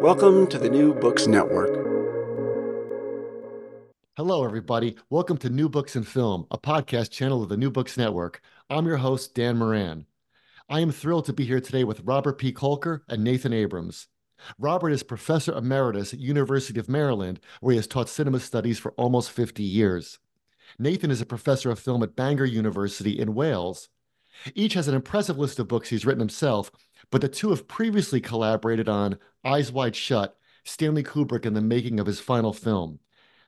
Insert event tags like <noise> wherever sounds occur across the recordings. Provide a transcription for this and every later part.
Welcome to the New Books Network. Hello, everybody. Welcome to New Books and Film, a podcast channel of the New Books Network. I'm your host, Dan Moran. I am thrilled to be here today with Robert P. Kolker and Nathan Abrams. Robert is professor emeritus at University of Maryland, where he has taught cinema studies for almost 50 years. Nathan is a professor of film at Bangor University in Wales. Each has an impressive list of books he's written himself, but the two have previously collaborated on Eyes Wide Shut, Stanley Kubrick and the making of his final film.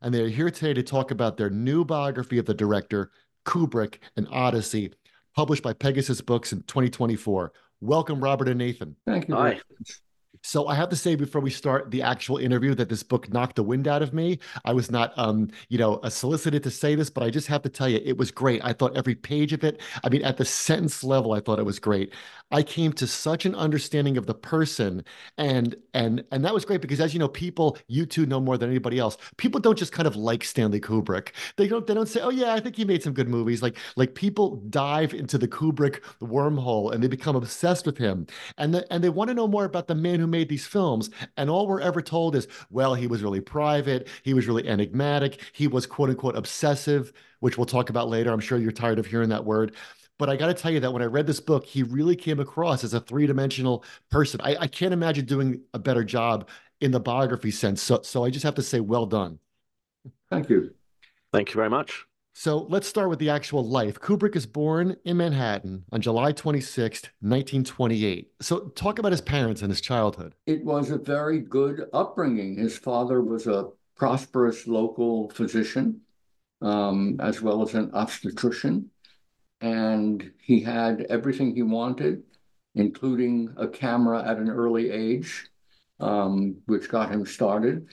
And they are here today to talk about their new biography of the director, Kubrick, and Odyssey, published by Pegasus Books in 2024. Welcome, Robert and Nathan. Thank you. Hi. So I have to say before we start the actual interview that this book knocked the wind out of me. I was not, um, you know, solicited to say this, but I just have to tell you, it was great. I thought every page of it. I mean, at the sentence level, I thought it was great. I came to such an understanding of the person, and and and that was great because, as you know, people you two know more than anybody else. People don't just kind of like Stanley Kubrick. They don't. They don't say, "Oh yeah, I think he made some good movies." Like like people dive into the Kubrick wormhole and they become obsessed with him, and the, and they want to know more about the man who made these films. And all we're ever told is, well, he was really private. He was really enigmatic. He was quote unquote obsessive, which we'll talk about later. I'm sure you're tired of hearing that word. But I got to tell you that when I read this book, he really came across as a three dimensional person. I, I can't imagine doing a better job in the biography sense. So, so I just have to say, well done. Thank you. Thank you very much. So let's start with the actual life. Kubrick is born in Manhattan on July 26, 1928. So talk about his parents and his childhood. It was a very good upbringing. His father was a prosperous local physician, um, as well as an obstetrician. And he had everything he wanted, including a camera at an early age, um, which got him started.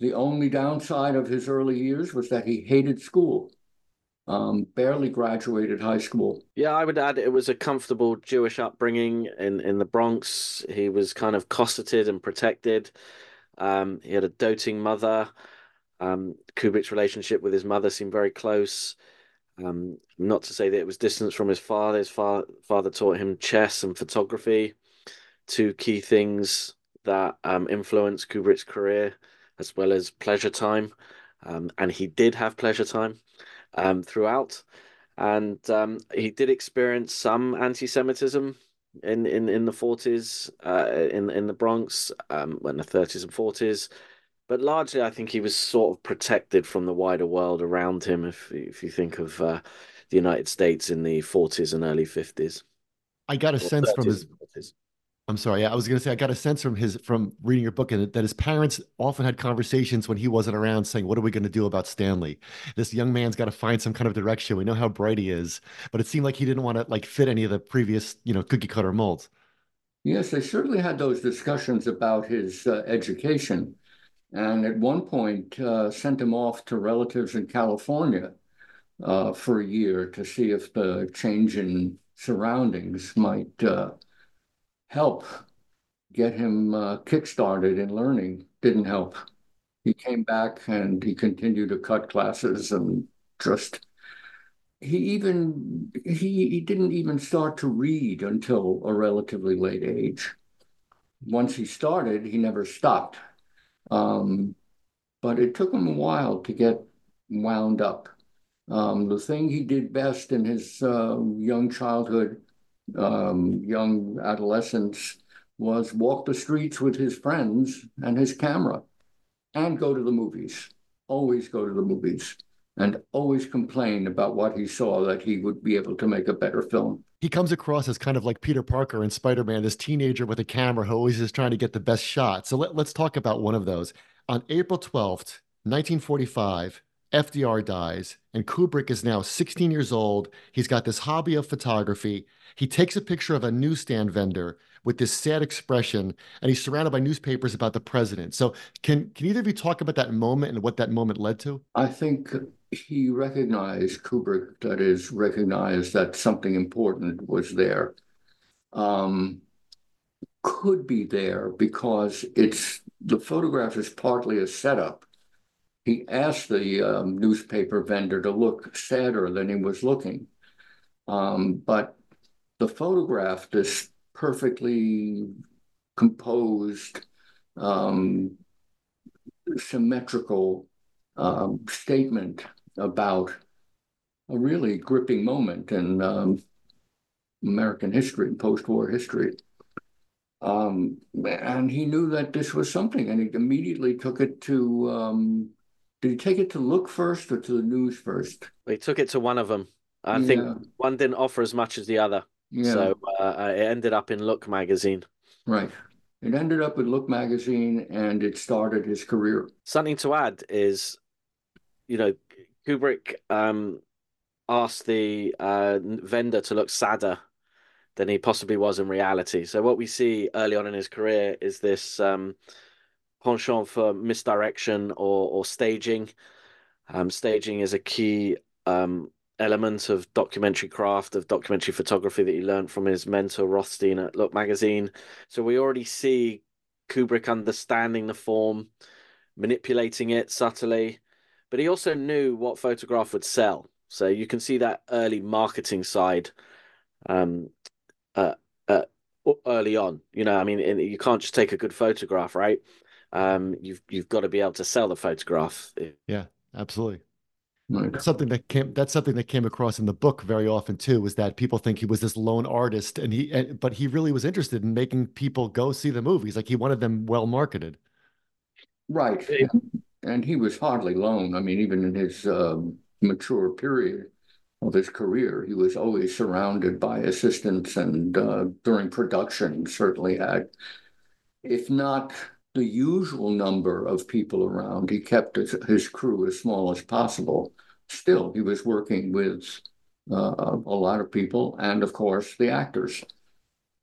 The only downside of his early years was that he hated school um, barely graduated high school. Yeah, I would add it was a comfortable Jewish upbringing in, in the Bronx. He was kind of cosseted and protected. Um, he had a doting mother. Um, Kubrick's relationship with his mother seemed very close. Um, not to say that it was distance from his father. His fa- father taught him chess and photography, two key things that um, influenced Kubrick's career, as well as pleasure time. Um, and he did have pleasure time um, throughout, and um, he did experience some anti-Semitism in in in the forties, uh, in in the Bronx, um, in the thirties and forties. But largely, I think he was sort of protected from the wider world around him. If if you think of uh, the United States in the forties and early fifties, I got a sense from his. I'm sorry. Yeah, I was going to say I got a sense from his from reading your book and that his parents often had conversations when he wasn't around, saying, "What are we going to do about Stanley? This young man's got to find some kind of direction. We know how bright he is, but it seemed like he didn't want to like fit any of the previous, you know, cookie cutter molds." Yes, they certainly had those discussions about his uh, education, and at one point uh, sent him off to relatives in California uh, for a year to see if the change in surroundings might uh, help get him uh, kickstarted in learning didn't help. he came back and he continued to cut classes and just he even he, he didn't even start to read until a relatively late age. Once he started, he never stopped. Um, but it took him a while to get wound up. Um, the thing he did best in his uh, young childhood, um, young adolescence, was walk the streets with his friends and his camera and go to the movies. Always go to the movies and always complain about what he saw that he would be able to make a better film. He comes across as kind of like Peter Parker in Spider Man, this teenager with a camera who always is trying to get the best shot. So let, let's talk about one of those. On April 12th, 1945, FDR dies, and Kubrick is now 16 years old. He's got this hobby of photography. He takes a picture of a newsstand vendor with this sad expression, and he's surrounded by newspapers about the president. So, can can either of you talk about that moment and what that moment led to? I think he recognized Kubrick, that is, recognized that something important was there. Um, could be there because it's the photograph is partly a setup he asked the um, newspaper vendor to look sadder than he was looking. Um, but the photograph, this perfectly composed, um, symmetrical um, statement about a really gripping moment in um, American history, and post war history. Um, and he knew that this was something, and he immediately took it to um, did he take it to Look first or to the news first? He took it to one of them. I yeah. think one didn't offer as much as the other. Yeah. So uh, it ended up in Look magazine. Right. It ended up with Look magazine and it started his career. Something to add is, you know, Kubrick um, asked the uh, vendor to look sadder than he possibly was in reality. So what we see early on in his career is this um, penchant for misdirection or or staging. Um, staging is a key um, element of documentary craft, of documentary photography that he learned from his mentor Rothstein at Look magazine. So we already see Kubrick understanding the form, manipulating it subtly, but he also knew what photograph would sell. So you can see that early marketing side um, uh, uh, early on. You know, I mean, you can't just take a good photograph, right? um, you've you've got to be able to sell the photograph. Yeah, absolutely. That's something that came. That's something that came across in the book very often too. Was that people think he was this lone artist, and he, and, but he really was interested in making people go see the movies. Like he wanted them well marketed. Right, and he was hardly lone. I mean, even in his um, mature period of his career, he was always surrounded by assistants, and uh, during production, certainly had, if not the usual number of people around. He kept his, his crew as small as possible. Still, he was working with uh, a lot of people and, of course, the actors.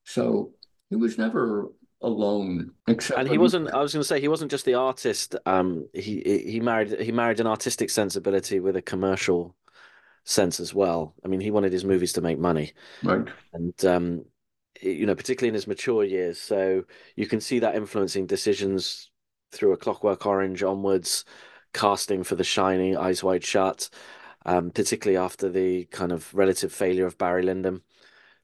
So he was never alone. Except and he wasn't. I was going to say he wasn't just the artist. Um, he he married he married an artistic sensibility with a commercial sense as well. I mean, he wanted his movies to make money, right? And um, you know, particularly in his mature years. So you can see that influencing decisions through a Clockwork Orange onwards, casting for The Shining, Eyes Wide Shut, um, particularly after the kind of relative failure of Barry Lyndon.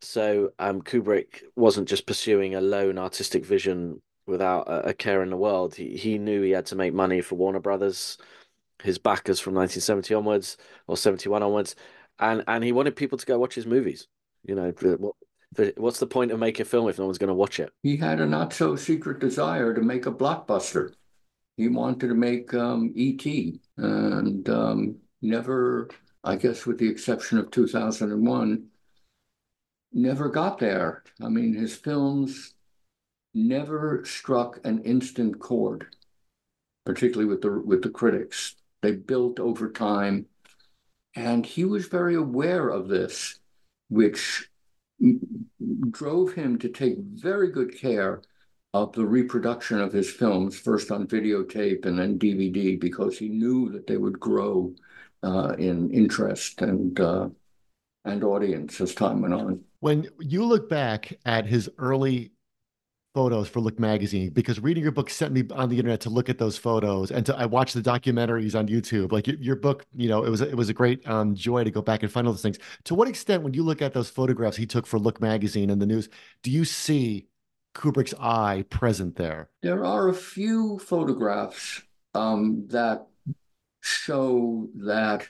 So um, Kubrick wasn't just pursuing a lone artistic vision without a, a care in the world. He he knew he had to make money for Warner Brothers, his backers from 1970 onwards or 71 onwards, and and he wanted people to go watch his movies. You know, what What's the point of making a film if no one's going to watch it? He had a not so secret desire to make a blockbuster. He wanted to make um, E.T. and um, never, I guess, with the exception of 2001, never got there. I mean, his films never struck an instant chord, particularly with the with the critics. They built over time, and he was very aware of this, which drove him to take very good care of the reproduction of his films, first on videotape and then DVD, because he knew that they would grow uh, in interest and uh, and audience as time went on. When you look back at his early photos for Look magazine because reading your book sent me on the internet to look at those photos and to I watched the documentaries on YouTube. Like your, your book, you know, it was it was a great um, joy to go back and find all those things. To what extent, when you look at those photographs he took for Look magazine and the news, do you see Kubrick's eye present there? There are a few photographs um, that show that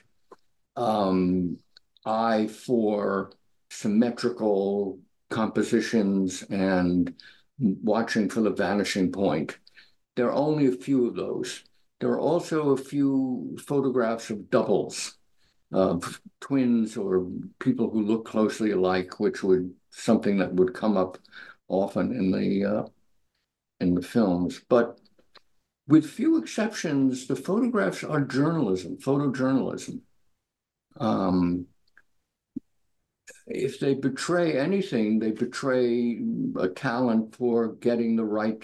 um, eye for symmetrical compositions and watching for the vanishing point. There are only a few of those. There are also a few photographs of doubles, of twins or people who look closely alike, which would something that would come up often in the uh, in the films. But with few exceptions, the photographs are journalism, photojournalism. Um, if they betray anything, they betray a talent for getting the right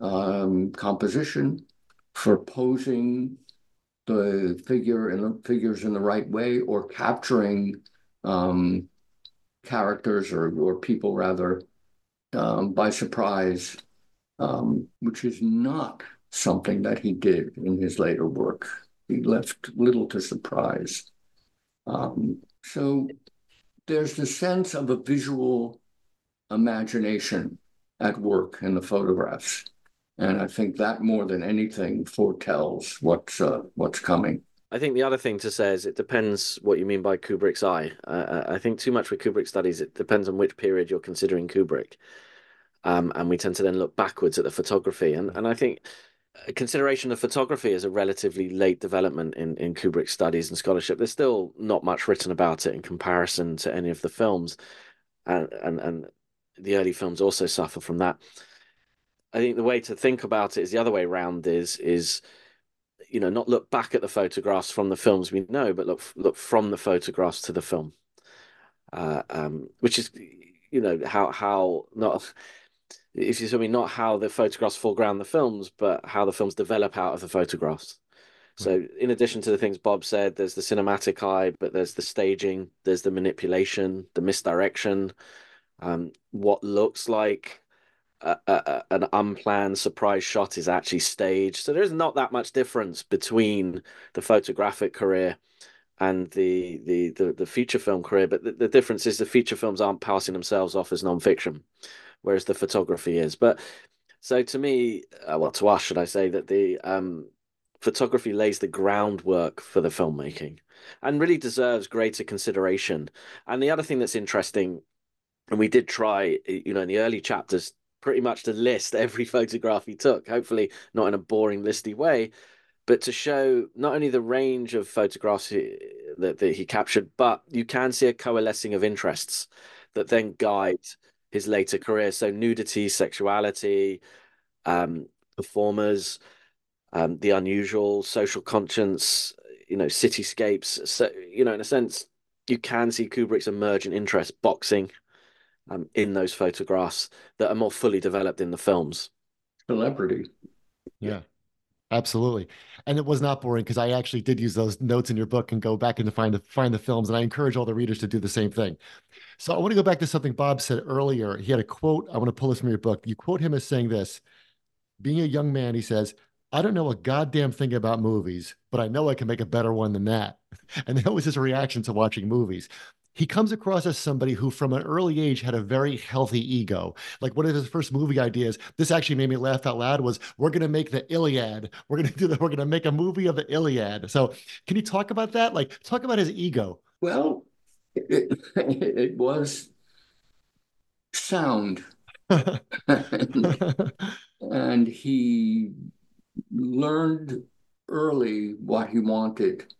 um, composition, for posing the figure and the figures in the right way, or capturing um, characters or or people rather um, by surprise, um, which is not something that he did in his later work. He left little to surprise. Um, so there's the sense of a visual imagination at work in the photographs. And I think that more than anything foretells what's uh, what's coming. I think the other thing to say is it depends what you mean by Kubrick's eye. Uh, I think too much with Kubrick studies, it depends on which period you're considering Kubrick. Um, and we tend to then look backwards at the photography. And, and I think consideration of photography is a relatively late development in, in Kubrick's studies and scholarship. There's still not much written about it in comparison to any of the films, and and, and the early films also suffer from that. I think the way to think about it is the other way around. Is is you know not look back at the photographs from the films we know, but look look from the photographs to the film, uh, um, which is you know how how not if you tell me not how the photographs foreground the films, but how the films develop out of the photographs. So, in addition to the things Bob said, there's the cinematic eye, but there's the staging, there's the manipulation, the misdirection, um, what looks like a, a, an unplanned surprise shot is actually staged. So, there's not that much difference between the photographic career and the the the, the feature film career. But the, the difference is the feature films aren't passing themselves off as nonfiction whereas the photography is. But so to me, uh, well, to us, should I say that the um, photography lays the groundwork for the filmmaking and really deserves greater consideration. And the other thing that's interesting, and we did try, you know, in the early chapters, pretty much to list every <laughs> photograph he took, hopefully not in a boring listy way, but to show not only the range of photographs he, that, that he captured, but you can see a coalescing of interests that then guide his later career. So nudity, sexuality, um, performers, um, the unusual, social conscience, you know, cityscapes. So you know, in a sense, you can see Kubrick's emergent interest, boxing, um, in those photographs that are more fully developed in the films. Celebrity. Yeah. Absolutely. And it was not boring because I actually did use those notes in your book and go back and find the find the films. And I encourage all the readers to do the same thing. So I want to go back to something Bob said earlier. He had a quote. I want to pull this from your book. You quote him as saying this being a young man, he says, I don't know a goddamn thing about movies, but I know I can make a better one than that. <laughs> And that was his reaction to watching movies he comes across as somebody who from an early age had a very healthy ego. Like one of his first movie ideas this actually made me laugh out loud was we're going to make the iliad. We're going <laughs> to do that we're going to make a movie of the iliad. So can you talk about that? Like talk about his ego. Well it, it was sound. And, <laughs> and he learned early what he wanted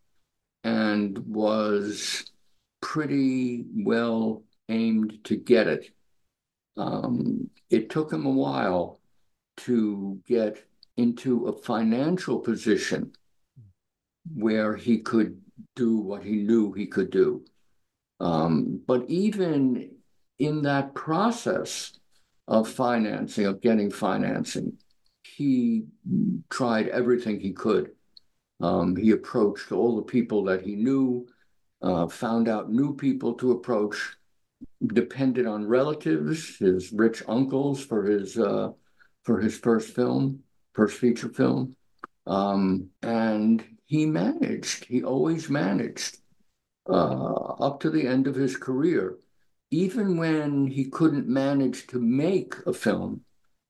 and was pretty well aimed to get it. Um, it took him a while to get into a financial position where he could do what he knew he could do. Um, but even in that process of financing, of getting financing, he tried everything he could. Um, he approached all the people that he knew uh, found out new people to approach, depended on relatives, his rich uncles for his uh, for his first film, first feature film, um, and he managed. He always managed uh, up to the end of his career, even when he couldn't manage to make a film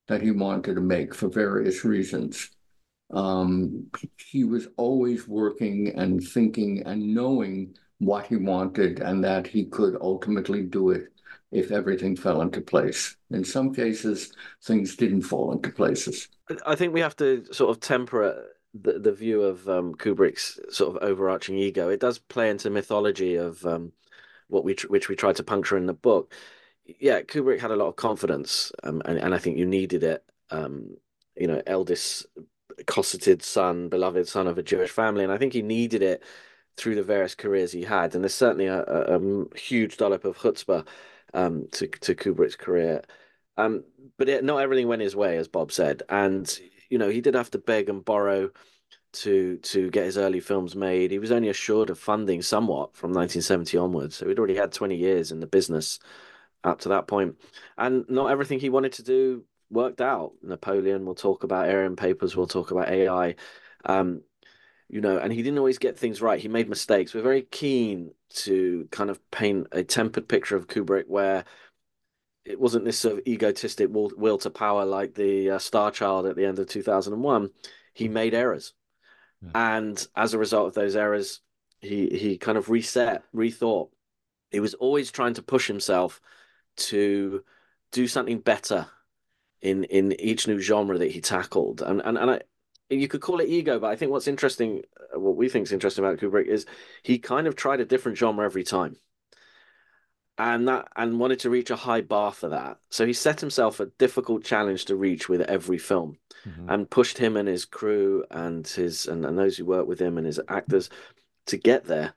that he wanted to make for various reasons. Um, he was always working and thinking and knowing what he wanted and that he could ultimately do it if everything fell into place. In some cases, things didn't fall into places. I think we have to sort of temper the, the view of um, Kubrick's sort of overarching ego. It does play into mythology of um, what we which we tried to puncture in the book. Yeah, Kubrick had a lot of confidence, um, and and I think you needed it. Um, you know, eldest cosseted son, beloved son of a Jewish family, and I think he needed it through the various careers he had. And there's certainly a, a, a huge dollop of chutzpah um, to to Kubrick's career. Um, but it, not everything went his way, as Bob said, and you know he did have to beg and borrow to to get his early films made. He was only assured of funding somewhat from 1970 onwards, so he'd already had 20 years in the business up to that point, and not everything he wanted to do worked out. Napoleon, we'll talk about Aryan Papers, we'll talk about AI. Um, you know, and he didn't always get things right. He made mistakes. We're very keen to kind of paint a tempered picture of Kubrick where it wasn't this sort of egotistic will, will to power like the uh, Star Child at the end of 2001. He mm. made errors. Yeah. And as a result of those errors, he, he kind of reset, rethought. He was always trying to push himself to do something better in in each new genre that he tackled. And and, and I, you could call it ego, but I think what's interesting, uh, what we think is interesting about Kubrick is he kind of tried a different genre every time, and that and wanted to reach a high bar for that. So he set himself a difficult challenge to reach with every film, mm-hmm. and pushed him and his crew and his and, and those who work with him and his actors to get there.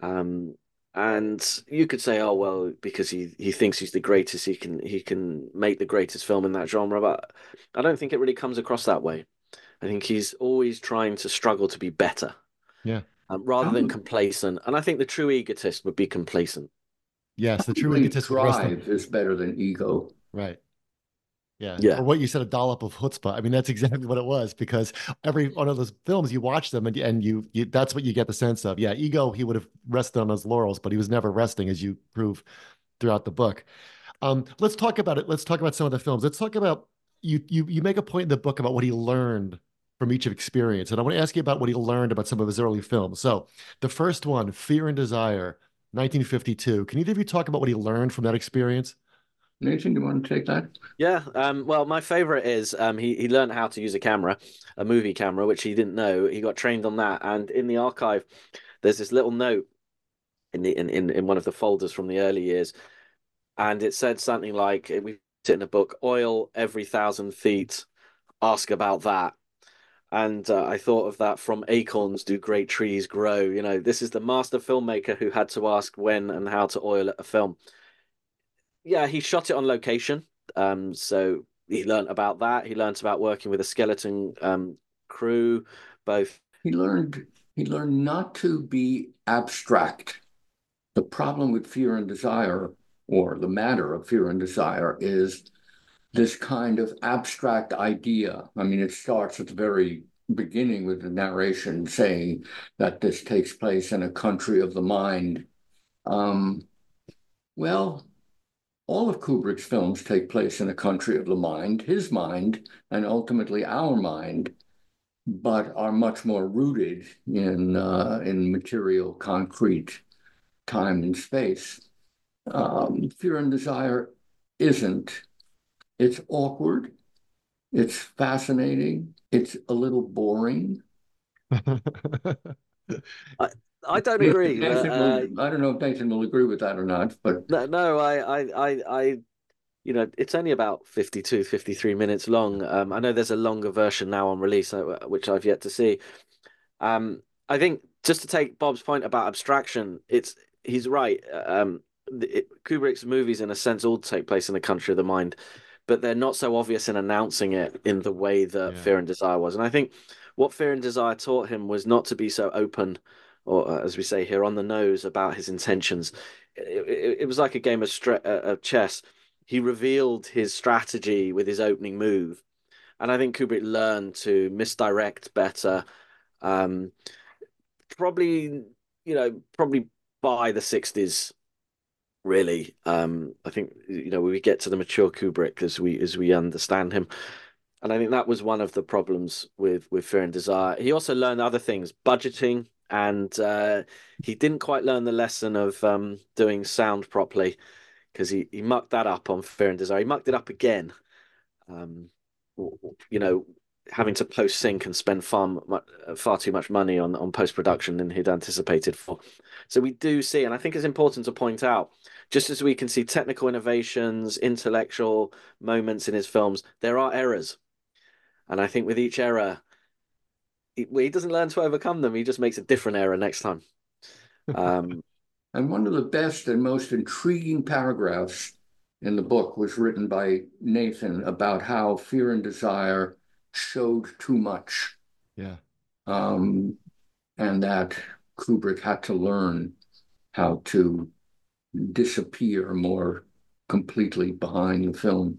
Um, and you could say, oh well, because he he thinks he's the greatest, he can he can make the greatest film in that genre. But I don't think it really comes across that way. I think he's always trying to struggle to be better. Yeah. Um, rather than complacent. And I think the true egotist would be complacent. Yes, the true egotist drive is better than ego. Right. Yeah. Yeah. Or what you said, a dollop of chutzpah. I mean, that's <laughs> exactly what it was because every one of those films, you watch them and, and you, you, that's what you get the sense of. Yeah. Ego, he would have rested on his laurels, but he was never resting, as you prove throughout the book. Um, let's talk about it. Let's talk about some of the films. Let's talk about you, you, you make a point in the book about what he learned from each of experience. And I want to ask you about what he learned about some of his early films. So the first one, Fear and Desire, 1952. Can either of you talk about what he learned from that experience? Nathan, do you want to take that? Yeah. Um, well, my favorite is um, he he learned how to use a camera, a movie camera, which he didn't know. He got trained on that, and in the archive, there's this little note in the in in, in one of the folders from the early years, and it said something like we it in a book: oil every thousand feet. Ask about that. And uh, I thought of that from Acorns Do Great Trees Grow? You know, this is the master filmmaker who had to ask when and how to oil a film. Yeah, he shot it on location. Um, so he learned about that. He learned about working with a skeleton um, crew, both. He learned he learned not to be abstract. The problem with fear and desire, or the matter of fear and desire, is this kind of abstract idea. I mean, it starts at the very beginning with the narration saying that this takes place in a country of the mind. Um, well, all of Kubrick's films take place in a country of the mind, his mind, and ultimately our mind, but are much more rooted in uh, in material, concrete time and space. Um, Fear and Desire isn't it's awkward. It's fascinating. It's a little boring. <laughs> I, I don't agree. Uh, will, I don't know if Nathan will agree with that or not, but no, no I, I, I, I, you know, it's only about 52, 53 minutes long. Um, I know there's a longer version now on release, uh, which I've yet to see. Um, I think just to take Bob's point about abstraction, it's he's right. Um, it, Kubrick's movies, in a sense, all take place in the country of the mind but they're not so obvious in announcing it in the way that yeah. Fear and Desire was. And I think what Fear and Desire taught him was not to be so open or uh, as we say here, on the nose about his intentions. It, it, it was like a game of, stre- uh, of chess. He revealed his strategy with his opening move, and I think Kubrick learned to misdirect better. Um, probably, you know, probably by the '60s, really. Um, I think you know we get to the mature Kubrick as we as we understand him. And I think that was one of the problems with with Fear and Desire. He also learned other things, budgeting, and uh, he didn't quite learn the lesson of um, doing sound properly because he, he mucked that up on Fear and Desire. He mucked it up again. Um, you know, having to post sync and spend far far too much money on on post production than he'd anticipated for. So we do see, and I think it's important to point out, just as we can see technical innovations, intellectual moments in his films, there are errors, and I think with each error, he, he doesn't learn to overcome them. He just makes a different error next time. Um, <laughs> and one of the best and most intriguing paragraphs in the book was written by Nathan about how fear and desire showed too much. Yeah. Um, and that Kubrick had to learn how to disappear more completely behind the film.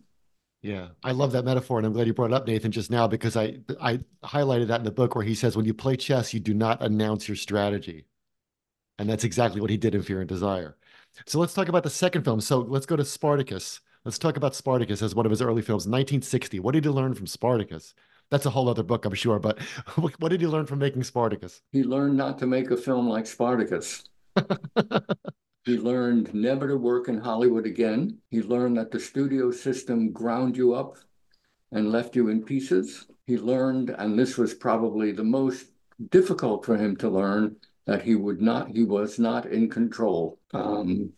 Yeah, I love that metaphor, and I'm glad you brought it up, Nathan, just now because I I highlighted that in the book where he says when you play chess, you do not announce your strategy, and that's exactly what he did in Fear and Desire. So let's talk about the second film. So let's go to Spartacus. Let's talk about Spartacus as one of his early films, 1960. What did he learn from Spartacus? That's a whole other book, I'm sure. But <laughs> what did he learn from making Spartacus? He learned not to make a film like Spartacus. <laughs> he learned never to work in Hollywood again. He learned that the studio system ground you up and left you in pieces. He learned, and this was probably the most difficult for him to learn, that he would not, he was not in control. Um,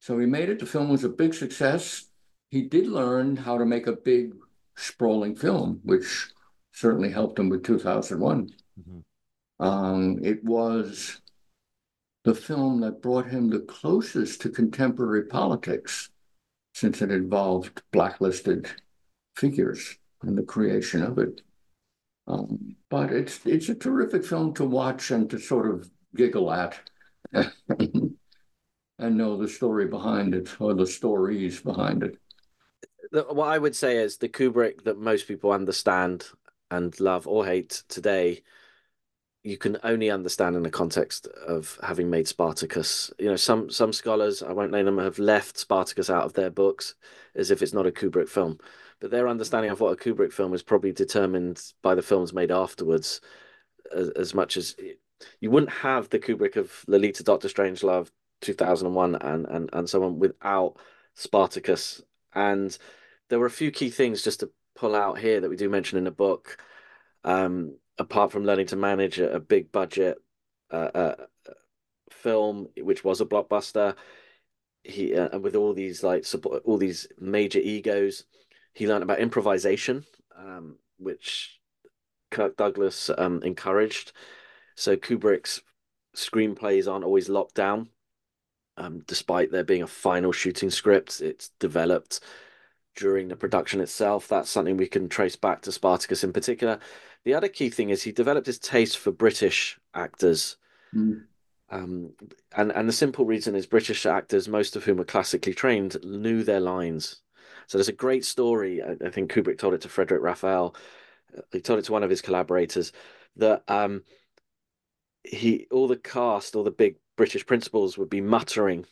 so he made it. The film was a big success. He did learn how to make a big, sprawling film, which certainly helped him with 2001. Mm-hmm. Um, it was the film that brought him the closest to contemporary politics, since it involved blacklisted figures and the creation of it. Um, but it's it's a terrific film to watch and to sort of giggle at <laughs> and know the story behind it or the stories behind it. What I would say is the Kubrick that most people understand and love or hate today, you can only understand in the context of having made Spartacus. You know, some some scholars, I won't name them, have left Spartacus out of their books as if it's not a Kubrick film but their understanding of what a Kubrick film is probably determined by the films made afterwards, as, as much as you wouldn't have the Kubrick of Lolita, Doctor Strangelove, 2001, and and and so on without Spartacus. And there were a few key things just to pull out here that we do mention in the book. Um, apart from learning to manage a, a big budget uh, uh, film, which was a blockbuster, he uh, with all these like support, all these major egos he learned about improvisation, um, which Kirk Douglas um, encouraged. So Kubrick's screenplays aren't always locked down, um, despite there being a final shooting script. It's developed during the production itself. That's something we can trace back to Spartacus in particular. The other key thing is he developed his taste for British actors. Mm. Um, and and the simple reason is British actors, most of whom are classically trained, knew their lines. So there's a great story. I, I think Kubrick told it to Frederic Raphael. He told it to one of his collaborators that um, he all the cast, all the big British principals would be muttering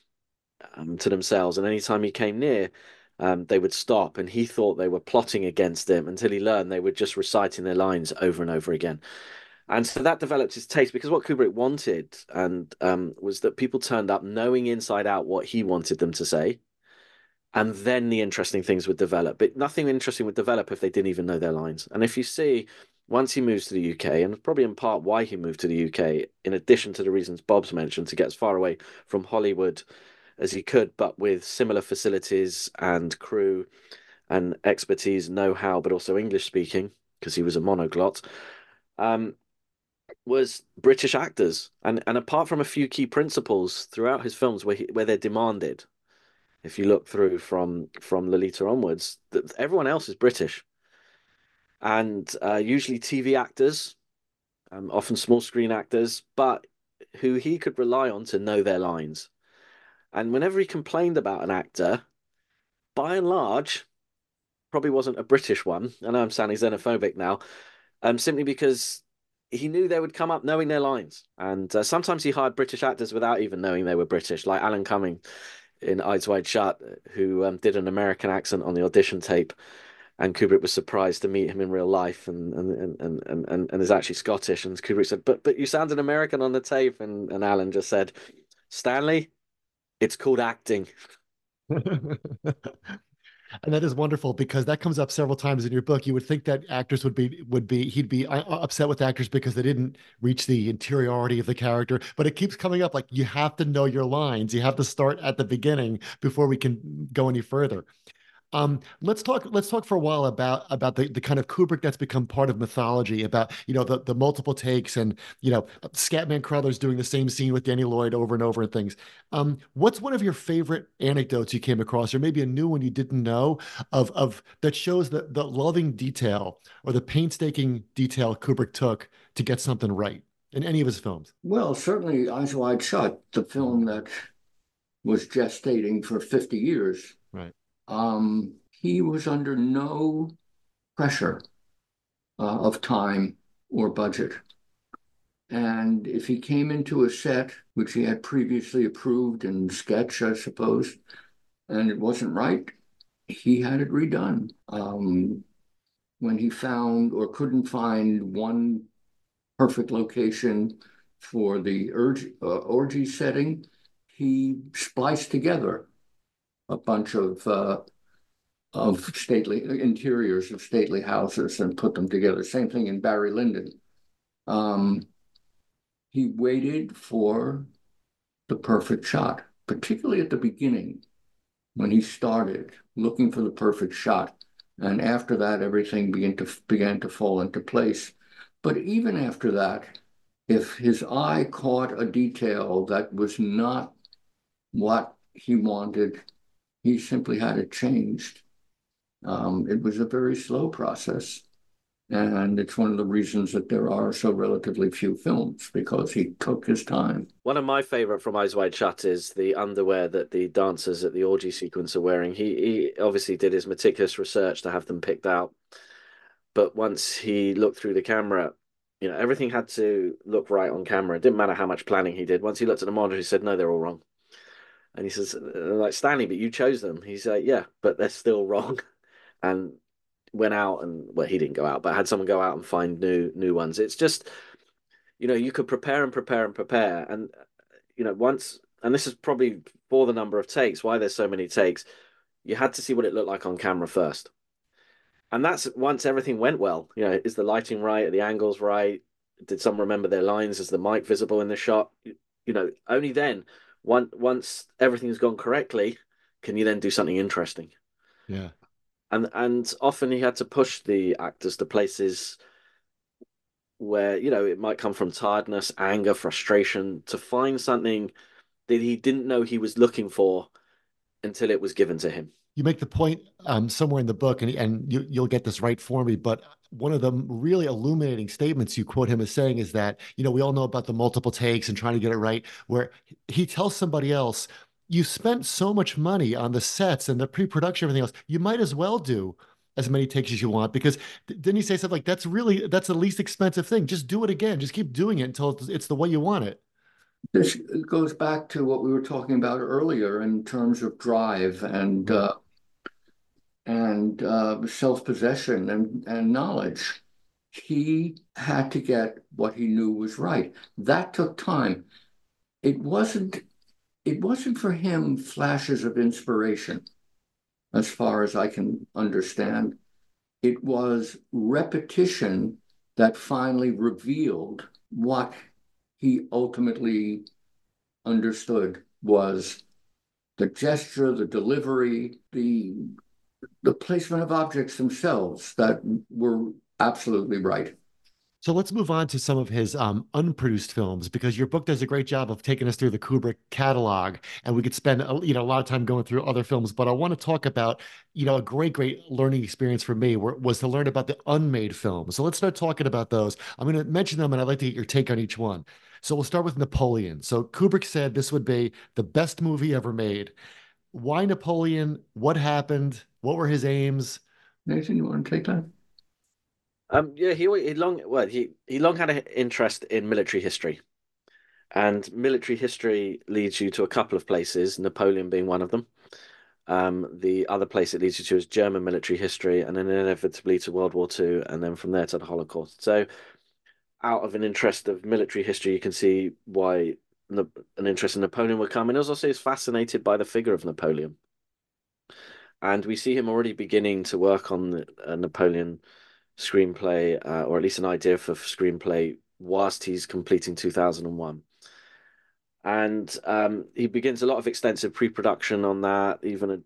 um, to themselves, and anytime he came near, um, they would stop, and he thought they were plotting against him until he learned they were just reciting their lines over and over again. And so that developed his taste because what Kubrick wanted and um, was that people turned up knowing inside out what he wanted them to say, and then the interesting things would develop. But nothing interesting would develop if they didn't even know their lines. And if you see, once he moves to the UK, and probably in part why he moved to the UK, in addition to the reasons Bob's mentioned, to get as far away from Hollywood as he could, but with similar facilities and crew and expertise, know how, but also English speaking, because he was a monoglot. Um, was British actors, and and apart from a few key principals throughout his films where he, where they're demanded, if you look through from from Lolita onwards, that everyone else is British, and uh, usually TV actors, um, often small screen actors, but who he could rely on to know their lines. And whenever he complained about an actor, by and large, probably wasn't a British one. I know I'm sounding xenophobic now, um, simply because he knew they would come up knowing their lines. And uh, sometimes he hired British actors without even knowing they were British, like Alan Cumming in Eyes Wide Shut, who um, did an American accent on the audition tape. And Kubrick was surprised to meet him in real life and and, and, and, and, and is actually Scottish. And Kubrick said, But but you sound an American on the tape. And, and Alan just said, Stanley, it's called acting. <laughs> and that is wonderful because that comes up several times in your book. You would think that actors would be would be he'd be uh, upset with actors because they didn't reach the interiority of the character. But it keeps coming up like you have to know your lines. You have to start at the beginning before we can go any further um, let's talk. Let's talk for a while about about the, the kind of Kubrick that's become part of mythology. About you know the the multiple takes and you know Scatman Crothers doing the same scene with Danny Lloyd over and over and things. Um, what's one of your favorite anecdotes you came across, or maybe a new one you didn't know of of that shows the the loving detail or the painstaking detail Kubrick took to get something right in any of his films? Well, certainly Eyes Wide Shut, the film that was gestating for 50 years. Right um, he was under no pressure uh, of time or budget. And if he came into a set, which he had previously approved and sketch, I suppose, and it wasn't right, he had it redone. Um, when he found or couldn't find one perfect location for the uh, orgy setting, he spliced together a bunch of uh, of stately interiors of stately houses and put them together. Same thing in Barry Lyndon. Um, he waited for the perfect shot, particularly at the beginning when he started looking for the perfect shot. And after that, everything began to began to fall into place. But even after that, if his eye caught a detail that was not what he wanted he simply had it changed. Um, it was a very slow process. And it's one of the reasons that there are so relatively few films because he took his time. One of my favorite from Eyes Wide Shut is the underwear that the dancers at the orgy sequence are wearing. He he obviously did his meticulous research to have them picked out. But once he looked through the camera, you know, everything had to look right on camera. It didn't matter how much planning he did. Once he looked at the monitor, he said, No, they're all wrong. And he says, uh, like, Stanley, but you chose them. He's like, yeah, but they're still <laughs> wrong. And went out and, well, he didn't go out, but had someone go out and find new new ones. It's just, you know, you could prepare and prepare and prepare. And, you know, once, and this is probably for the number of takes, why there's so many takes, you had to see what it looked like on camera first. And that's once everything went well. You know, is the lighting right? Are the angles right? Did someone remember their lines? Is the mic visible in the shot? You know, only then once once everything's gone correctly, can you then do something interesting? Yeah. And and often he had to push the actors to places where, you know, it might come from tiredness, anger, frustration, to find something that he didn't know he was looking for until it was given to him you make the point um, somewhere in the book, and, and you, you'll get this right for me, but one of the really illuminating statements you quote him as saying is that, you know, we all know about the multiple takes and trying to get it right, where he tells somebody else, you spent so much money on the sets and the pre-production, everything else, you might as well do as many takes as you want because didn't he say something like that's really that's the least expensive thing. Just do it again. Just keep doing it until it's the way you want it this goes back to what we were talking about earlier in terms of drive and uh, and uh, self-possession and, and knowledge. He had to get what he knew was right. That took time. It wasn't it wasn't for him flashes of inspiration, as far as I can understand. It was repetition that finally revealed what he ultimately understood was the gesture, the delivery, the the placement of objects themselves that were absolutely right. So let's move on to some of his um, unproduced films because your book does a great job of taking us through the Kubrick catalog, and we could spend a, you know a lot of time going through other films. But I want to talk about you know a great great learning experience for me were, was to learn about the unmade films. So let's start talking about those. I'm going to mention them, and I'd like to get your take on each one. So we'll start with Napoleon. So Kubrick said this would be the best movie ever made. Why Napoleon? What happened? What were his aims? Nathan, you want to take that? Um, yeah, he he long well he he long had an interest in military history, and military history leads you to a couple of places. Napoleon being one of them. Um, the other place it leads you to is German military history, and then inevitably to World War II, and then from there to the Holocaust. So, out of an interest of military history, you can see why an interest in Napoleon would come. And also, he's fascinated by the figure of Napoleon, and we see him already beginning to work on a Napoleon screenplay, uh, or at least an idea for screenplay, whilst he's completing 2001 and um, he begins a lot of extensive pre-production on that. Even a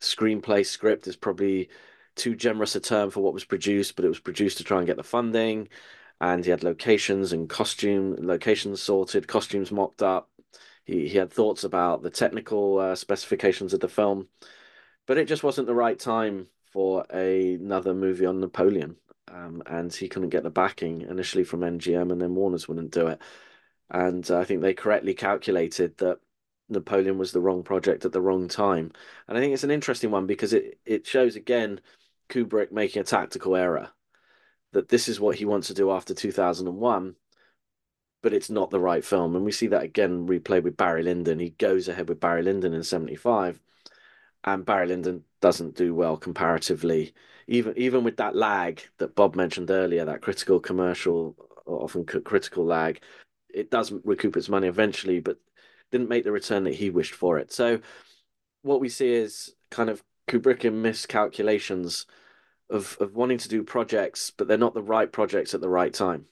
screenplay script is probably too generous a term for what was produced, but it was produced to try and get the funding. And he had locations and costume locations sorted, costumes mocked up. He he had thoughts about the technical uh, specifications of the film, but it just wasn't the right time for a, another movie on Napoleon. Um, and he couldn't get the backing initially from MGM, and then Warner's wouldn't do it and uh, I think they correctly calculated that Napoleon was the wrong project at the wrong time. And I think it's an interesting one because it it shows again Kubrick making a tactical error that this is what he wants to do after 2001 but it's not the right film. And we see that again replayed with Barry Lyndon. He goes ahead with Barry Lyndon in 75 and Barry Lyndon doesn't do well comparatively even even with that lag that Bob mentioned earlier that critical commercial often critical lag. It does recoup its money eventually, but didn't make the return that he wished for it. So what we see is kind of Kubrickian miscalculations of of wanting to do projects, but they're not the right projects at the right time.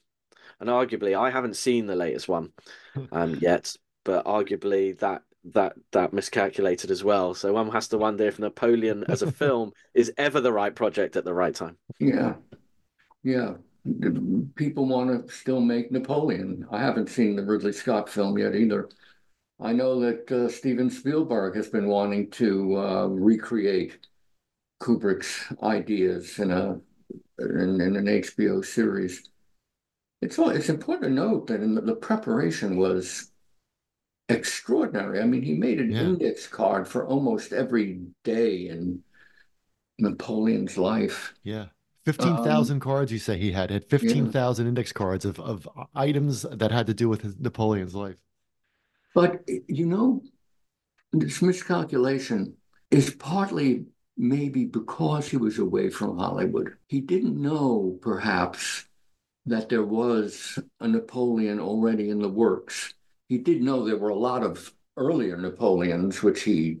And arguably, I haven't seen the latest one <laughs> um, yet, but arguably that that that miscalculated as well. So one has to wonder if Napoleon as a <laughs> film is ever the right project at the right time. Yeah, yeah people want to still make Napoleon. I haven't seen the Ridley Scott film yet either. I know that uh, Steven Spielberg has been wanting to uh, recreate Kubrick's ideas in a in, in, an HBO series. It's all, it's important to note that the, the, preparation was extraordinary. I mean, he made an yeah. index card for almost every day in Napoleon's life. Yeah. 15,000 um, cards you say he had had 15,000 yeah. index cards of, of items that had to do with his, Napoleon's life but you know this miscalculation is partly maybe because he was away from Hollywood he didn't know perhaps that there was a Napoleon already in the works he did know there were a lot of earlier Napoleons which he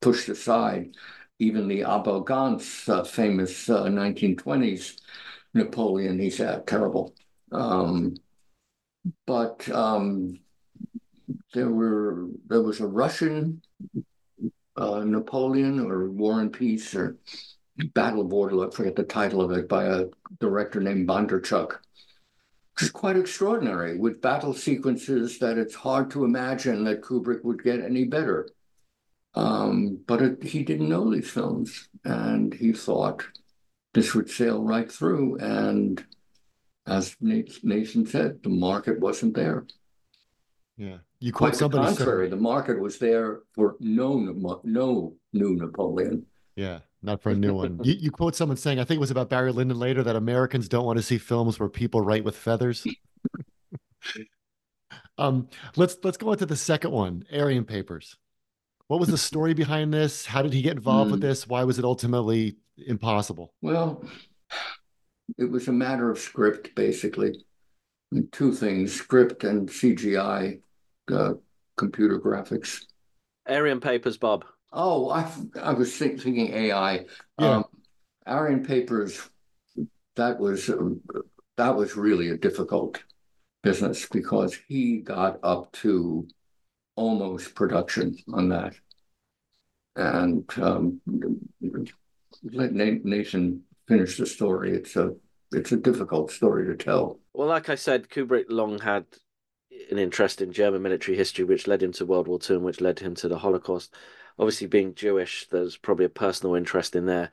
pushed aside even the Abel Gance uh, famous uh, 1920s Napoleon, he said, terrible. Um, but um, there were there was a Russian uh, Napoleon or War and Peace or Battle of Waterloo, I forget the title of it, by a director named Bondarchuk, is quite extraordinary with battle sequences that it's hard to imagine that Kubrick would get any better. Um, but it, he didn't know these films, and he thought this would sail right through. And as Nathan said, the market wasn't there. Yeah, you quote quite the contrary. Said... The market was there for no no new Napoleon. Yeah, not for a new one. <laughs> you, you quote someone saying, I think it was about Barry Lyndon later, that Americans don't want to see films where people write with feathers. <laughs> um, let's let's go on to the second one, Aryan Papers. What was the <laughs> story behind this? How did he get involved mm. with hmm. this? Why was it ultimately impossible? Well, it was a matter of script, basically. Two things script and CGI, uh, computer graphics. Aryan Papers, Bob. Oh, I, I was thinking AI. Yeah. Um, Aryan Papers, that was uh, that was really a difficult business because he got up to almost production on that. And um, let Nathan finish the story. It's a it's a difficult story to tell. Well, like I said, Kubrick long had an interest in German military history, which led him to World War II and which led him to the Holocaust. Obviously, being Jewish, there's probably a personal interest in there.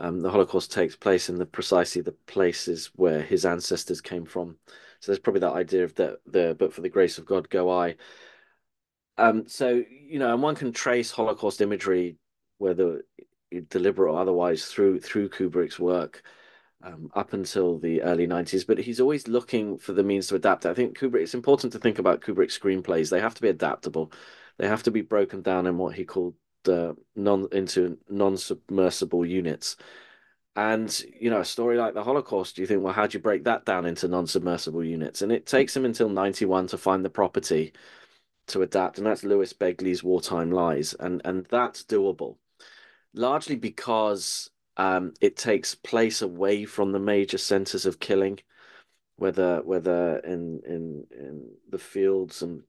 Um, the Holocaust takes place in the precisely the places where his ancestors came from. So there's probably that idea of the the but for the grace of God go I. Um, so you know, and one can trace Holocaust imagery, whether deliberate or otherwise, through through Kubrick's work. Um, up until the early 90s, but he's always looking for the means to adapt. I think Kubrick, it's important to think about Kubrick screenplays. They have to be adaptable. They have to be broken down in what he called uh, non into non-submersible units. And you know, a story like the Holocaust, you think, well, how do you break that down into non-submersible units? And it takes him until 91 to find the property to adapt, and that's Louis Begley's Wartime Lies, and and that's doable, largely because um, it takes place away from the major centers of killing, whether whether in in in the fields and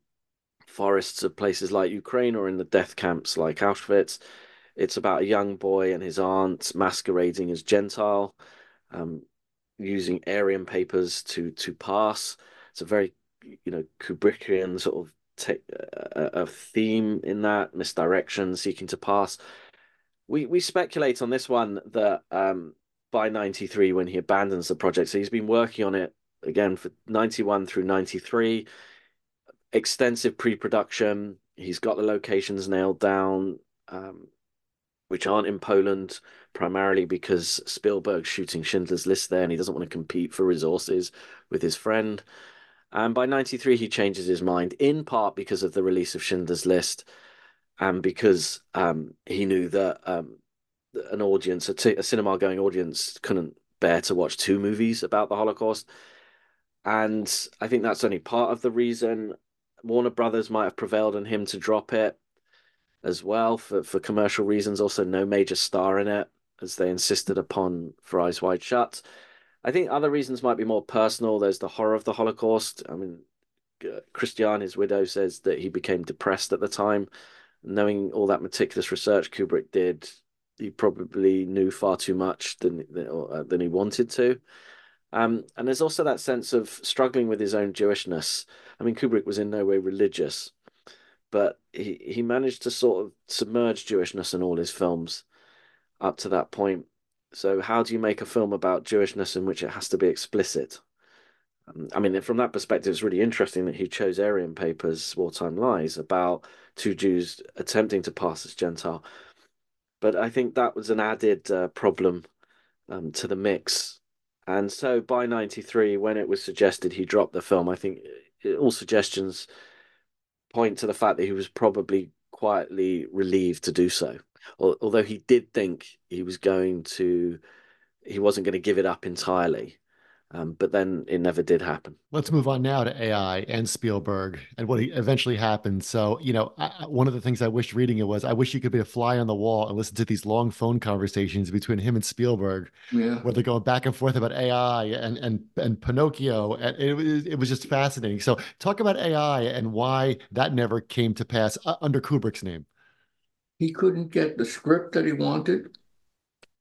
forests of places like Ukraine or in the death camps like Auschwitz. It's about a young boy and his aunt masquerading as Gentile, um, using Aryan papers to to pass. It's a very you know Kubrickian sort of a, a theme in that misdirection, seeking to pass. We we speculate on this one that um, by '93 when he abandons the project, so he's been working on it again for '91 through '93 extensive pre-production. He's got the locations nailed down, um, which aren't in Poland, primarily because Spielberg's shooting Schindler's List there, and he doesn't want to compete for resources with his friend. And by '93, he changes his mind, in part because of the release of Schindler's List, and because um, he knew that um, an audience, a, t- a cinema-going audience, couldn't bear to watch two movies about the Holocaust. And I think that's only part of the reason. Warner Brothers might have prevailed on him to drop it as well for, for commercial reasons. Also, no major star in it, as they insisted upon for Eyes Wide Shut. I think other reasons might be more personal. There's the horror of the Holocaust. I mean, Christiane, his widow, says that he became depressed at the time. Knowing all that meticulous research Kubrick did, he probably knew far too much than than he wanted to. Um, and there's also that sense of struggling with his own Jewishness. I mean, Kubrick was in no way religious, but he, he managed to sort of submerge Jewishness in all his films up to that point. So, how do you make a film about Jewishness in which it has to be explicit? Um, I mean, from that perspective, it's really interesting that he chose Aryan Papers, Wartime Lies, about two Jews attempting to pass as Gentile. But I think that was an added uh, problem um, to the mix and so by 93, when it was suggested he dropped the film, I think all suggestions point to the fact that he was probably quietly relieved to do so. Although he did think he was going to, he wasn't going to give it up entirely. Um, but then it never did happen. Let's move on now to AI and Spielberg and what eventually happened. So, you know, I, one of the things I wished reading it was I wish you could be a fly on the wall and listen to these long phone conversations between him and Spielberg, yeah. where they're going back and forth about AI and and and Pinocchio, and it was it was just fascinating. So, talk about AI and why that never came to pass uh, under Kubrick's name. He couldn't get the script that he wanted.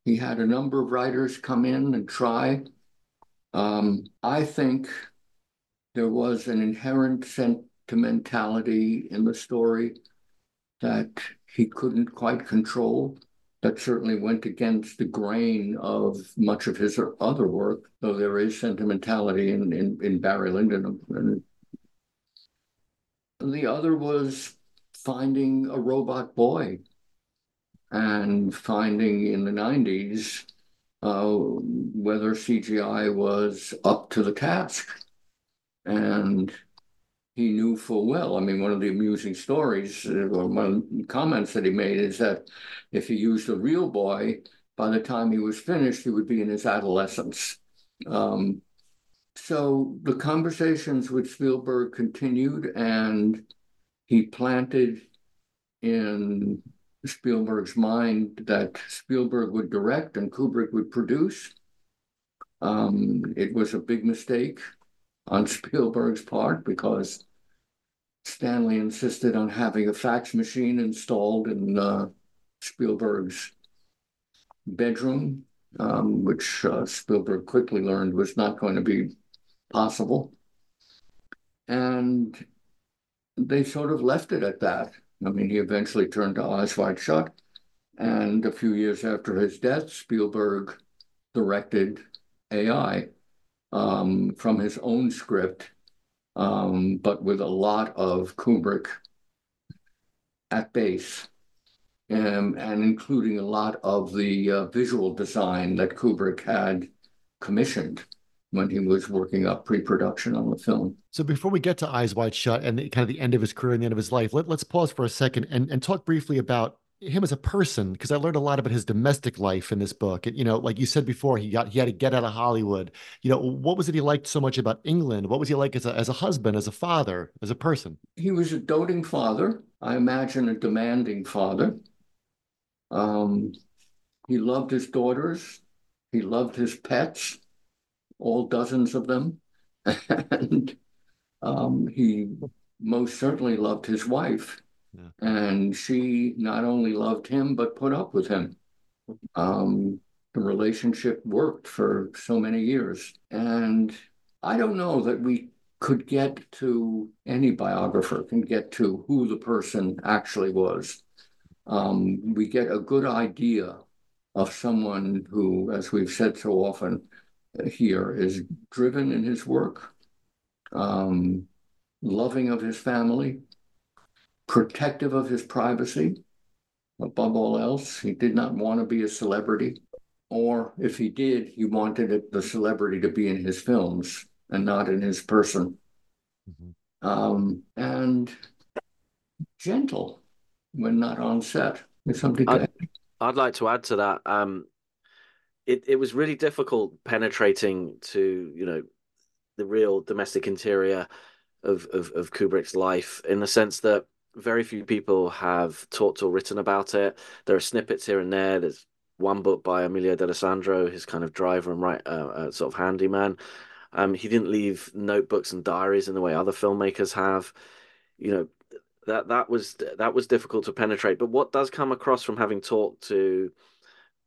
He had a number of writers come in and try um, I think there was an inherent sentimentality in the story that he couldn't quite control. That certainly went against the grain of much of his other work, though there is sentimentality in, in, in Barry Lyndon. And the other was finding a robot boy and finding in the 90s uh, whether CGI was up to the task. And he knew full well. I mean, one of the amusing stories, uh, or one of the comments that he made is that if he used a real boy, by the time he was finished, he would be in his adolescence. Um, so the conversations with Spielberg continued, and he planted in Spielberg's mind that Spielberg would direct and Kubrick would produce. Um, it was a big mistake on Spielberg's part because Stanley insisted on having a fax machine installed in uh, Spielberg's bedroom, um, which uh, Spielberg quickly learned was not going to be possible. And they sort of left it at that. I mean, he eventually turned to Eyes Wide Shut. And a few years after his death, Spielberg directed AI. um, from his own script, um, but with a lot of Kubrick at base, um, and including a lot of the uh, visual design that Kubrick had commissioned when he was working up pre-production on the film. So before we get to Eyes Wide Shut and the, kind of the end of his career and the end of his life, let, let's pause for a second and, and talk briefly about him as a person because I learned a lot about his domestic life in this book. And, you know, like you said before, he got he had to get out of Hollywood. You know, what was it he liked so much about England? What was he like as a as a husband, as a father, as a person? He was a doting father. I imagine a demanding father. Um, he loved his daughters. He loved his pets, all dozens of them, <laughs> and um, he most certainly loved his wife. Yeah. And she not only loved him, but put up with him. Um, the relationship worked for so many years. And I don't know that we could get to any biographer can get to who the person actually was. Um, we get a good idea of someone who, as we've said so often here, is driven in his work, um, loving of his family, protective of his privacy. Above all else, he did not want to be a celebrity. Or if he did, he wanted it, the celebrity to be in his films and not in his person. Mm-hmm. Um, and gentle when not on set. something I'd, I'd, like to add to that. Um, it, it was really difficult penetrating to, you know, the real domestic interior of, of, of Kubrick's life in the sense that very few people have talked or written about it. There are snippets here and there. There's one book by Emilio D'Alessandro, his kind of driver and right uh, uh, sort of handyman. Um, he didn't leave notebooks and diaries in the way other filmmakers have. You know, that that was that was difficult to penetrate. But what does come across from having talked to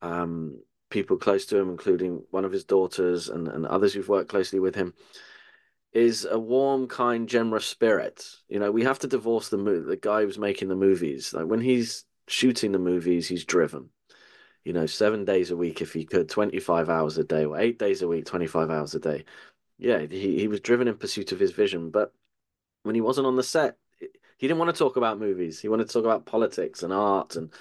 um, people close to him, including one of his daughters and, and others who've worked closely with him, is a warm, kind, generous spirit. You know, we have to divorce the mo- the guy who's making the movies. Like when he's shooting the movies, he's driven. You know, seven days a week if he could, twenty five hours a day, or eight days a week, twenty five hours a day. Yeah, he he was driven in pursuit of his vision. But when he wasn't on the set, he didn't want to talk about movies. He wanted to talk about politics and art and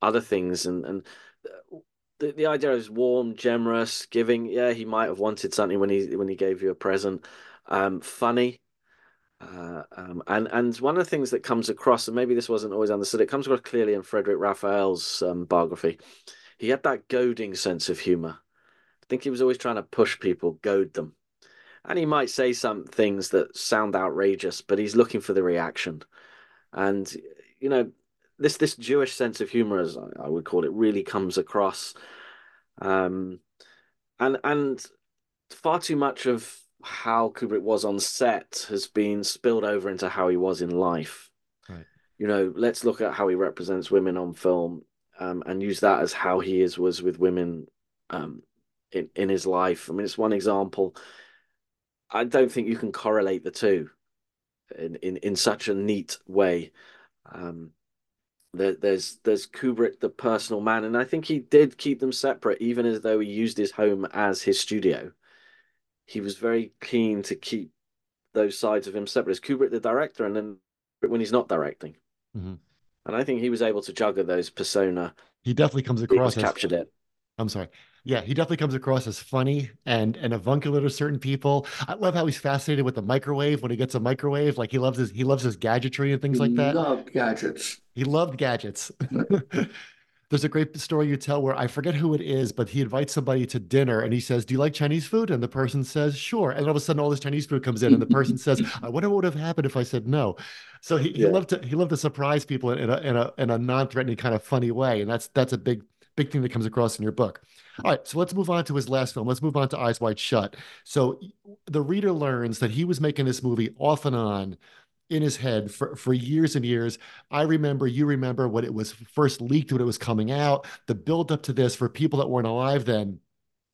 other things. And and uh, the the idea is warm, generous, giving. Yeah, he might have wanted something when he when he gave you a present um, funny. Uh, um, and and one of the things that comes across, and maybe this wasn't always understood, it comes across clearly in Frederic Raphael's um, biography. He had that goading sense of humor. I think he was always trying to push people, goad them, and he might say some things that sound outrageous, but he's looking for the reaction. And you know, this this Jewish sense of humor, as I, I would call it, really comes across. Um, and and far too much of how Kubrick was on set has been spilled over into how he was in life. Right. You know, let's look at how he represents women on film um, and use that as how he is was with women um, in in his life. I mean, it's one example. I don't think you can correlate the two in in, in such a neat way. Um, there's there's Kubrick, the personal man, and I think he did keep them separate, even as though he used his home as his studio he was very keen to keep those sides of him separate. As Kubrick, the director, and then when he's not directing. Mm-hmm. And I think he was able to juggle those persona. He definitely comes across as, captured it. I'm sorry. Yeah, he definitely comes across as funny and and avuncular to certain people. I love how he's fascinated with the microwave when he gets a microwave. Like he loves his he loves his gadgetry and things he like that. Loved gadgets. He loved gadgets. <laughs> There's a great story you tell where I forget who it is, but he invites somebody to dinner and he says, Do you like Chinese food? And the person says, Sure. And all of a sudden, all this Chinese food comes in, and the person says, <laughs> I wonder what would have happened if I said no. So he, yeah. loved to he loved to surprise people in a in a in a non-threatening kind of funny way. And that's that's a big big thing that comes across in your book. All right, so let's move on to his last film. Let's move on to Eyes Wide Shut. So the reader learns that he was making this movie off and on in his head for, for years and years. I remember, you remember when it was first leaked, when it was coming out, the build up to this for people that weren't alive then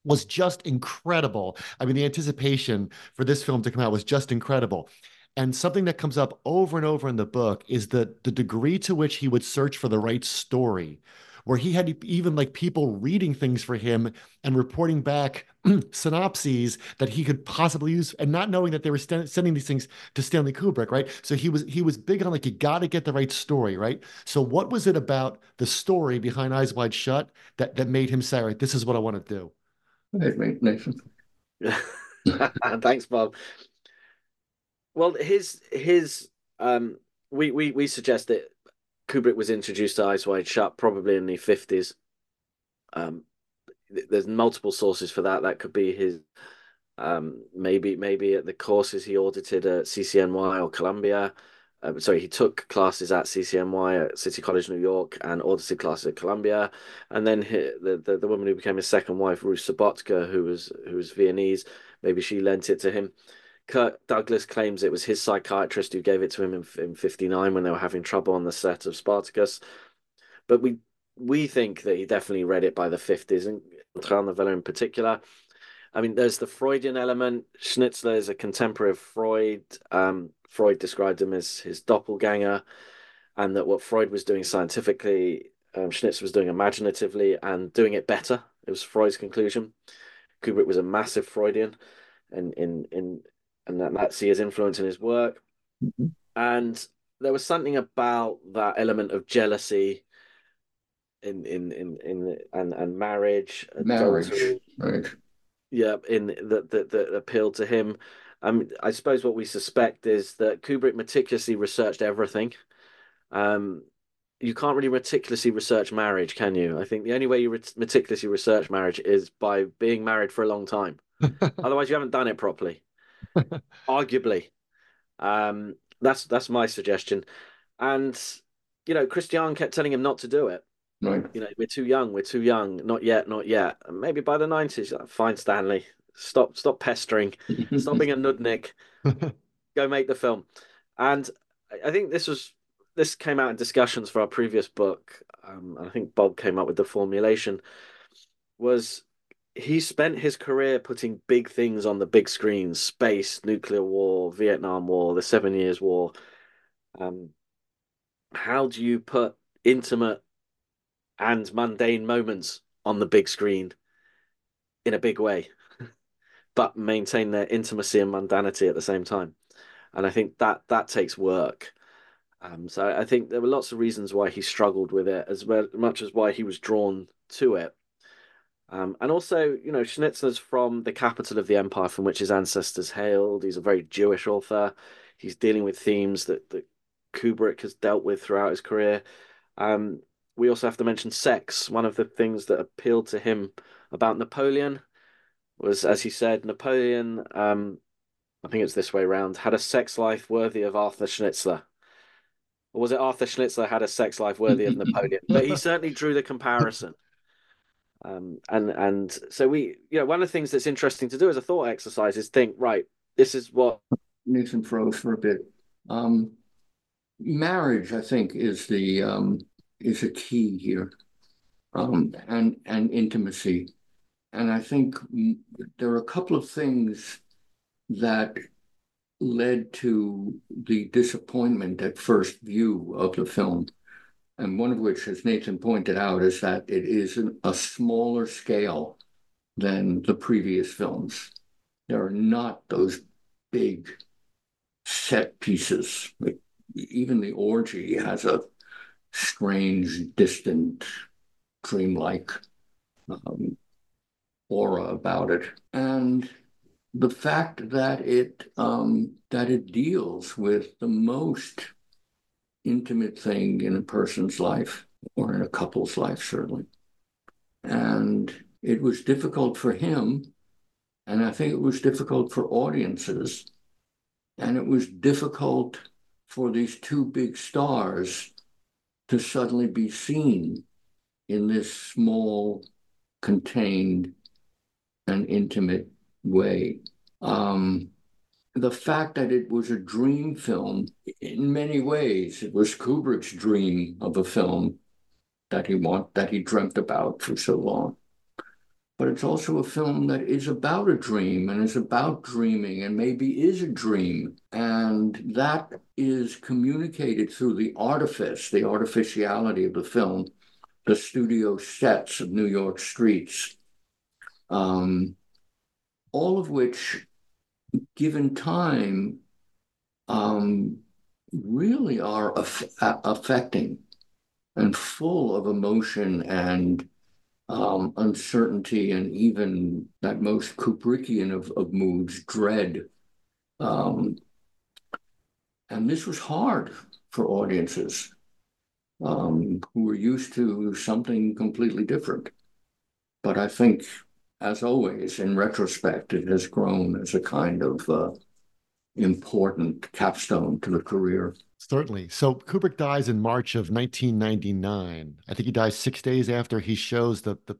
was just incredible. I mean, the anticipation for this film to come out was just incredible. And something that comes up over and over in the book is the the degree to which he would search for the right story where he had even like people reading things for him and reporting back <clears throat> synopses that he could possibly use and not knowing that they were st- sending these things to Stanley Kubrick, right? So he was he was big on like you got to get the right story, right? So what was it about the story behind Eyes Wide Shut that that made him say, right, this is what I want to do"? Nathan. <laughs> Thanks, Bob. Well, his his um, we we we suggest that Kubrick was introduced to Eyes Wide Shut probably in the fifties. Um, there's multiple sources for that. That could be his um, maybe maybe at the courses he audited at CCNY or Columbia. Uh, sorry, he took classes at CCNY at City College, New York, and audited classes at Columbia. And then he, the, the the woman who became his second wife, Ruth Sobotka, who was who was Viennese, maybe she lent it to him. Kirk Douglas claims it was his psychiatrist who gave it to him in, in 59 when they were having trouble on the set of Spartacus. But we we think that he definitely read it by the 50s, and Novello in particular. I mean, there's the Freudian element. Schnitzler is a contemporary of Freud. Um, Freud described him as his doppelganger, and that what Freud was doing scientifically, um, Schnitzler was doing imaginatively and doing it better. It was Freud's conclusion. Kubrick was a massive Freudian, and in in and that his influence in his work. Mm-hmm. And there was something about that element of jealousy in in in in and and marriage, marriage, right? Yeah, in that that that appealed to him. Um, I suppose what we suspect is that Kubrick meticulously researched everything. Um, you can't really meticulously research marriage, can you? I think the only way you re- meticulously research marriage is by being married for a long time. <laughs> Otherwise, you haven't done it properly. <laughs> Arguably, um, that's that's my suggestion. And you know, Christiane kept telling him not to do it. Right. You know, we're too young. We're too young. Not yet. Not yet. And maybe by the nineties, fine, Stanley. Stop. Stop pestering. <laughs> stop being a nudnik. Go make the film. And I think this was this came out in discussions for our previous book. Um, I think Bob came up with the formulation. Was he spent his career putting big things on the big screen: space, nuclear war, Vietnam War, the Seven Years War. Um, how do you put intimate and mundane moments on the big screen in a big way, <laughs> but maintain their intimacy and mundanity at the same time. And I think that that takes work. Um, so I think there were lots of reasons why he struggled with it, as well, much as why he was drawn to it. Um, and also, you know, Schnitzler's from the capital of the empire from which his ancestors hailed. He's a very Jewish author. He's dealing with themes that, that Kubrick has dealt with throughout his career. Um, we also have to mention sex. One of the things that appealed to him about Napoleon was, as he said, Napoleon, um, I think it's this way around, had a sex life worthy of Arthur Schnitzler. Or was it Arthur Schnitzler had a sex life worthy of <laughs> Napoleon? But he certainly drew the comparison. Um, and and so we, you know, one of the things that's interesting to do as a thought exercise is think, right, this is what Nathan froze for a bit. Um, marriage, I think, is the um, is a key here, um, and and intimacy. And I think there are a couple of things that led to the disappointment at first view of the film. And one of which, as Nathan pointed out, is that it is an, a smaller scale than the previous films. There are not those big set pieces. Like even the orgy has a strange, distant, dreamlike um, aura about it. And the fact that it um, that it deals with the most intimate thing in a person's life or in a couple's life, certainly. And it was difficult for him, and I think it was difficult for audiences, and it was difficult for these two big stars to suddenly be seen in this small, contained, and intimate way. Um, the fact that it was a dream film, in many ways, it was Kubrick's dream of a film that he want that he dreamt about for so long. But it's also a film that is about a dream and is about dreaming and maybe is a dream. And that is communicated through the artifice, the artificiality of the film, the studio sets of New York streets, um, all of which, given time, um, really are affecting and full of emotion and um, uncertainty and even that most Kubrickian of, of moods, dread. Um, and this was hard for audiences um, who were used to something completely different. But I think, as always, in retrospect, it has grown as a kind of uh, important capstone to the career. Certainly. So Kubrick dies in March of 1999. I think he dies six days after he shows the, the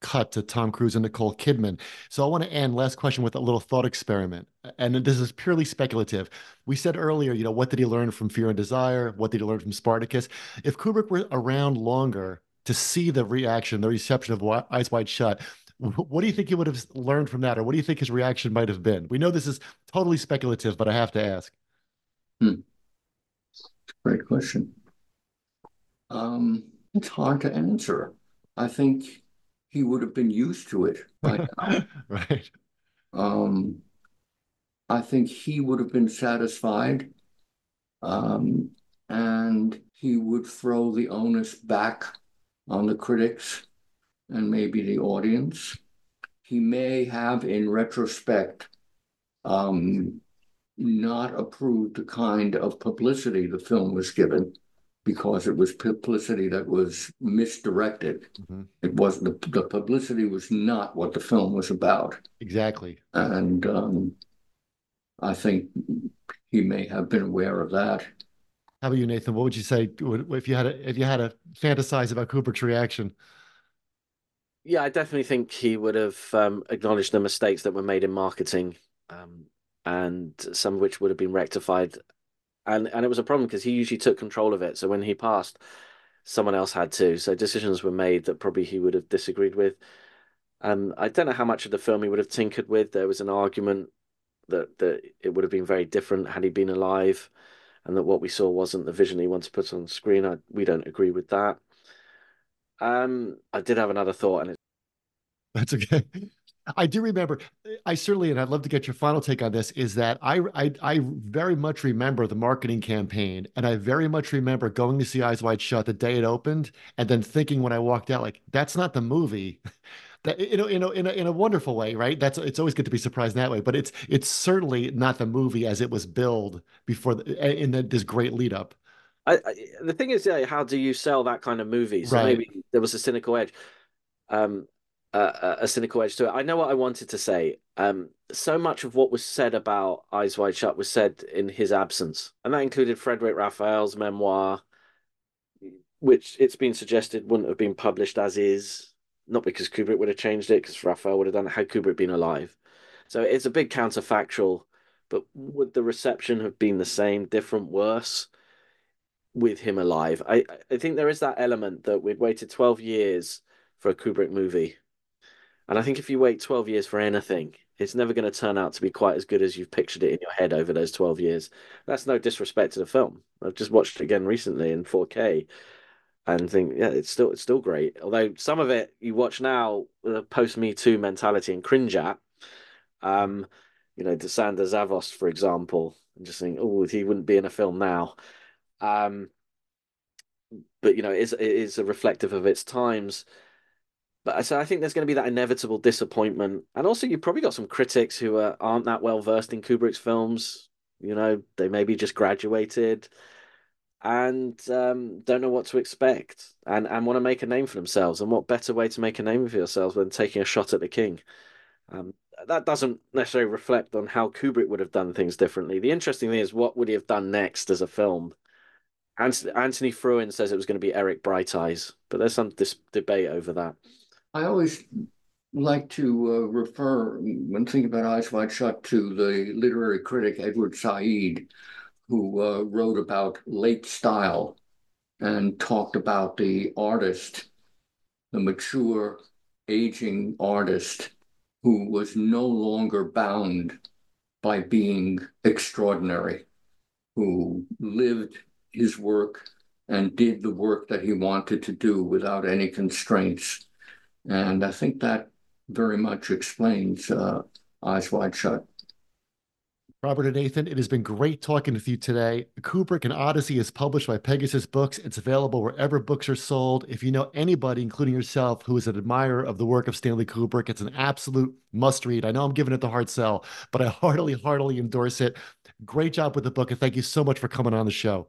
cut to Tom Cruise and Nicole Kidman. So I want to end last question with a little thought experiment. And this is purely speculative. We said earlier, you know, what did he learn from Fear and Desire? What did he learn from Spartacus? If Kubrick were around longer to see the reaction, the reception of Eyes Wide Shut, what do you think he would have learned from that? Or what do you think his reaction might have been? We know this is totally speculative, but I have to ask. Hmm. Great question. Um, it's hard to answer. I think he would have been used to it by now. <laughs> right. Um, I think he would have been satisfied, um, and he would throw the onus back on the critics and maybe the audience. He may have, in retrospect, um, not approved the kind of publicity the film was given because it was publicity that was misdirected. Mm-hmm. It was the, the publicity was not what the film was about. Exactly. And um, I think he may have been aware of that. How about you, Nathan? What would you say if you had a, if you had to fantasize about Kubrick's reaction? Yeah, I definitely think he would have um, acknowledged the mistakes that were made in marketing, um, and some of which would have been rectified and and it was a problem because he usually took control of it. So when he passed, someone else had to. So decisions were made that probably he would have disagreed with. And I don't know how much of the film he would have tinkered with. There was an argument that that it would have been very different had he been alive, and that what we saw wasn't the vision he wanted to put on screen. I, we don't agree with that. Um, I did have another thought, and it's that's okay. <laughs> I do remember. I certainly, and I'd love to get your final take on this. Is that I, I I very much remember the marketing campaign, and I very much remember going to see Eyes Wide Shut the day it opened, and then thinking when I walked out, like that's not the movie. <laughs> That you know, you know, in a in a wonderful way, right? That's it's always good to be surprised that way, but it's it's certainly not the movie as it was billed before the, in the, this great lead up. I, I, the thing is, yeah, how do you sell that kind of movie? So right. maybe there was a cynical edge. Um, uh, a cynical edge to it. I know what I wanted to say. Um, so much of what was said about Eyes Wide Shut was said in his absence, and that included Frederic Raphael's memoir, which it's been suggested wouldn't have been published as is, not because Kubrick would have changed it, because Raphael would have done it had Kubrick been alive. So it's a big counterfactual. But would the reception have been the same, different, worse? With him alive. I I think there is that element that we'd waited 12 years for a Kubrick movie and I think if you wait 12 years for anything, it's never going to turn out to be quite as good as you've pictured it in your head over those 12 years. That's no disrespect to the film. I've just watched it again recently in 4K and think, yeah, it's still it's still great. Although some of it you watch now with a post Me Too mentality and cringe at, um, you know, Sandor Szavost, for example, and just think, oh, he wouldn't be in a film now. Um, but you know, it is, it is a reflective of its times. But so I think there's going to be that inevitable disappointment, and also you've probably got some critics who are, aren't that well versed in Kubrick's films. You know, they maybe just graduated and um, don't know what to expect, and and want to make a name for themselves. And what better way to make a name for yourselves than taking a shot at the king? Um, that doesn't necessarily reflect on how Kubrick would have done things differently. The interesting thing is, what would he have done next as a film? Anthony Frewin says it was going to be Eric Brighteyes, but there's some dis- debate over that. I always like to uh, refer, when thinking about Eyes Wide Shut, to the literary critic Edward Said, who uh, wrote about late style and talked about the artist, the mature, aging artist who was no longer bound by being extraordinary, who lived his work and did the work that he wanted to do without any constraints. And I think that very much explains uh, Eyes Wide Shut. Robert and Nathan, it has been great talking with you today. Kubrick and Odyssey is published by Pegasus Books. It's available wherever books are sold. If you know anybody, including yourself, who is an admirer of the work of Stanley Kubrick, it's an absolute must read. I know I'm giving it the hard sell, but I <laughs> heartily, heartily endorse it. Great job with the book, and thank you so much for coming on the show.